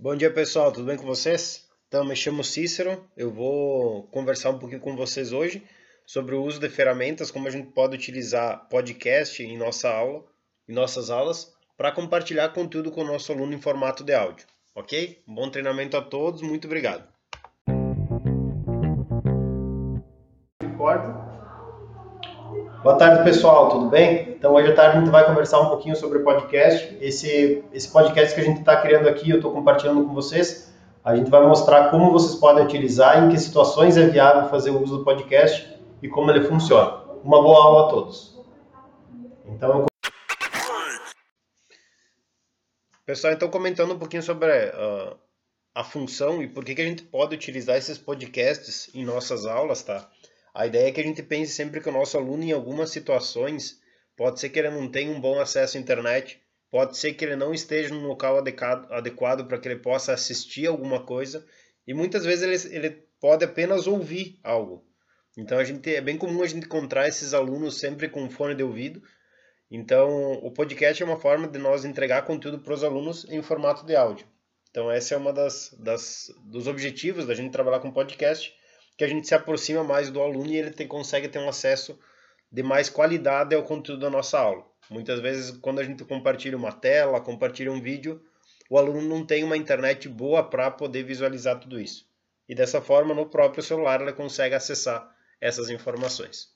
Bom dia pessoal, tudo bem com vocês? Então, me chamo Cícero, eu vou conversar um pouquinho com vocês hoje sobre o uso de ferramentas, como a gente pode utilizar podcast em nossa aula, em nossas aulas, para compartilhar conteúdo com o nosso aluno em formato de áudio, ok? Bom treinamento a todos, muito obrigado. Boa tarde, pessoal, tudo bem? Então, hoje à tarde a gente vai conversar um pouquinho sobre podcast. Esse, esse podcast que a gente está criando aqui, eu estou compartilhando com vocês. A gente vai mostrar como vocês podem utilizar, em que situações é viável fazer o uso do podcast e como ele funciona. Uma boa aula a todos. Então, eu... Pessoal, então comentando um pouquinho sobre uh, a função e por que, que a gente pode utilizar esses podcasts em nossas aulas, tá? A ideia é que a gente pense sempre que o nosso aluno, em algumas situações, pode ser que ele não tenha um bom acesso à internet, pode ser que ele não esteja num local adequado para que ele possa assistir alguma coisa, e muitas vezes ele, ele pode apenas ouvir algo. Então a gente é bem comum a gente encontrar esses alunos sempre com fone de ouvido. Então o podcast é uma forma de nós entregar conteúdo para os alunos em formato de áudio. Então esse é uma das, das dos objetivos da gente trabalhar com podcast que a gente se aproxima mais do aluno e ele consegue ter um acesso de mais qualidade ao conteúdo da nossa aula. Muitas vezes, quando a gente compartilha uma tela, compartilha um vídeo, o aluno não tem uma internet boa para poder visualizar tudo isso. E dessa forma, no próprio celular, ele consegue acessar essas informações.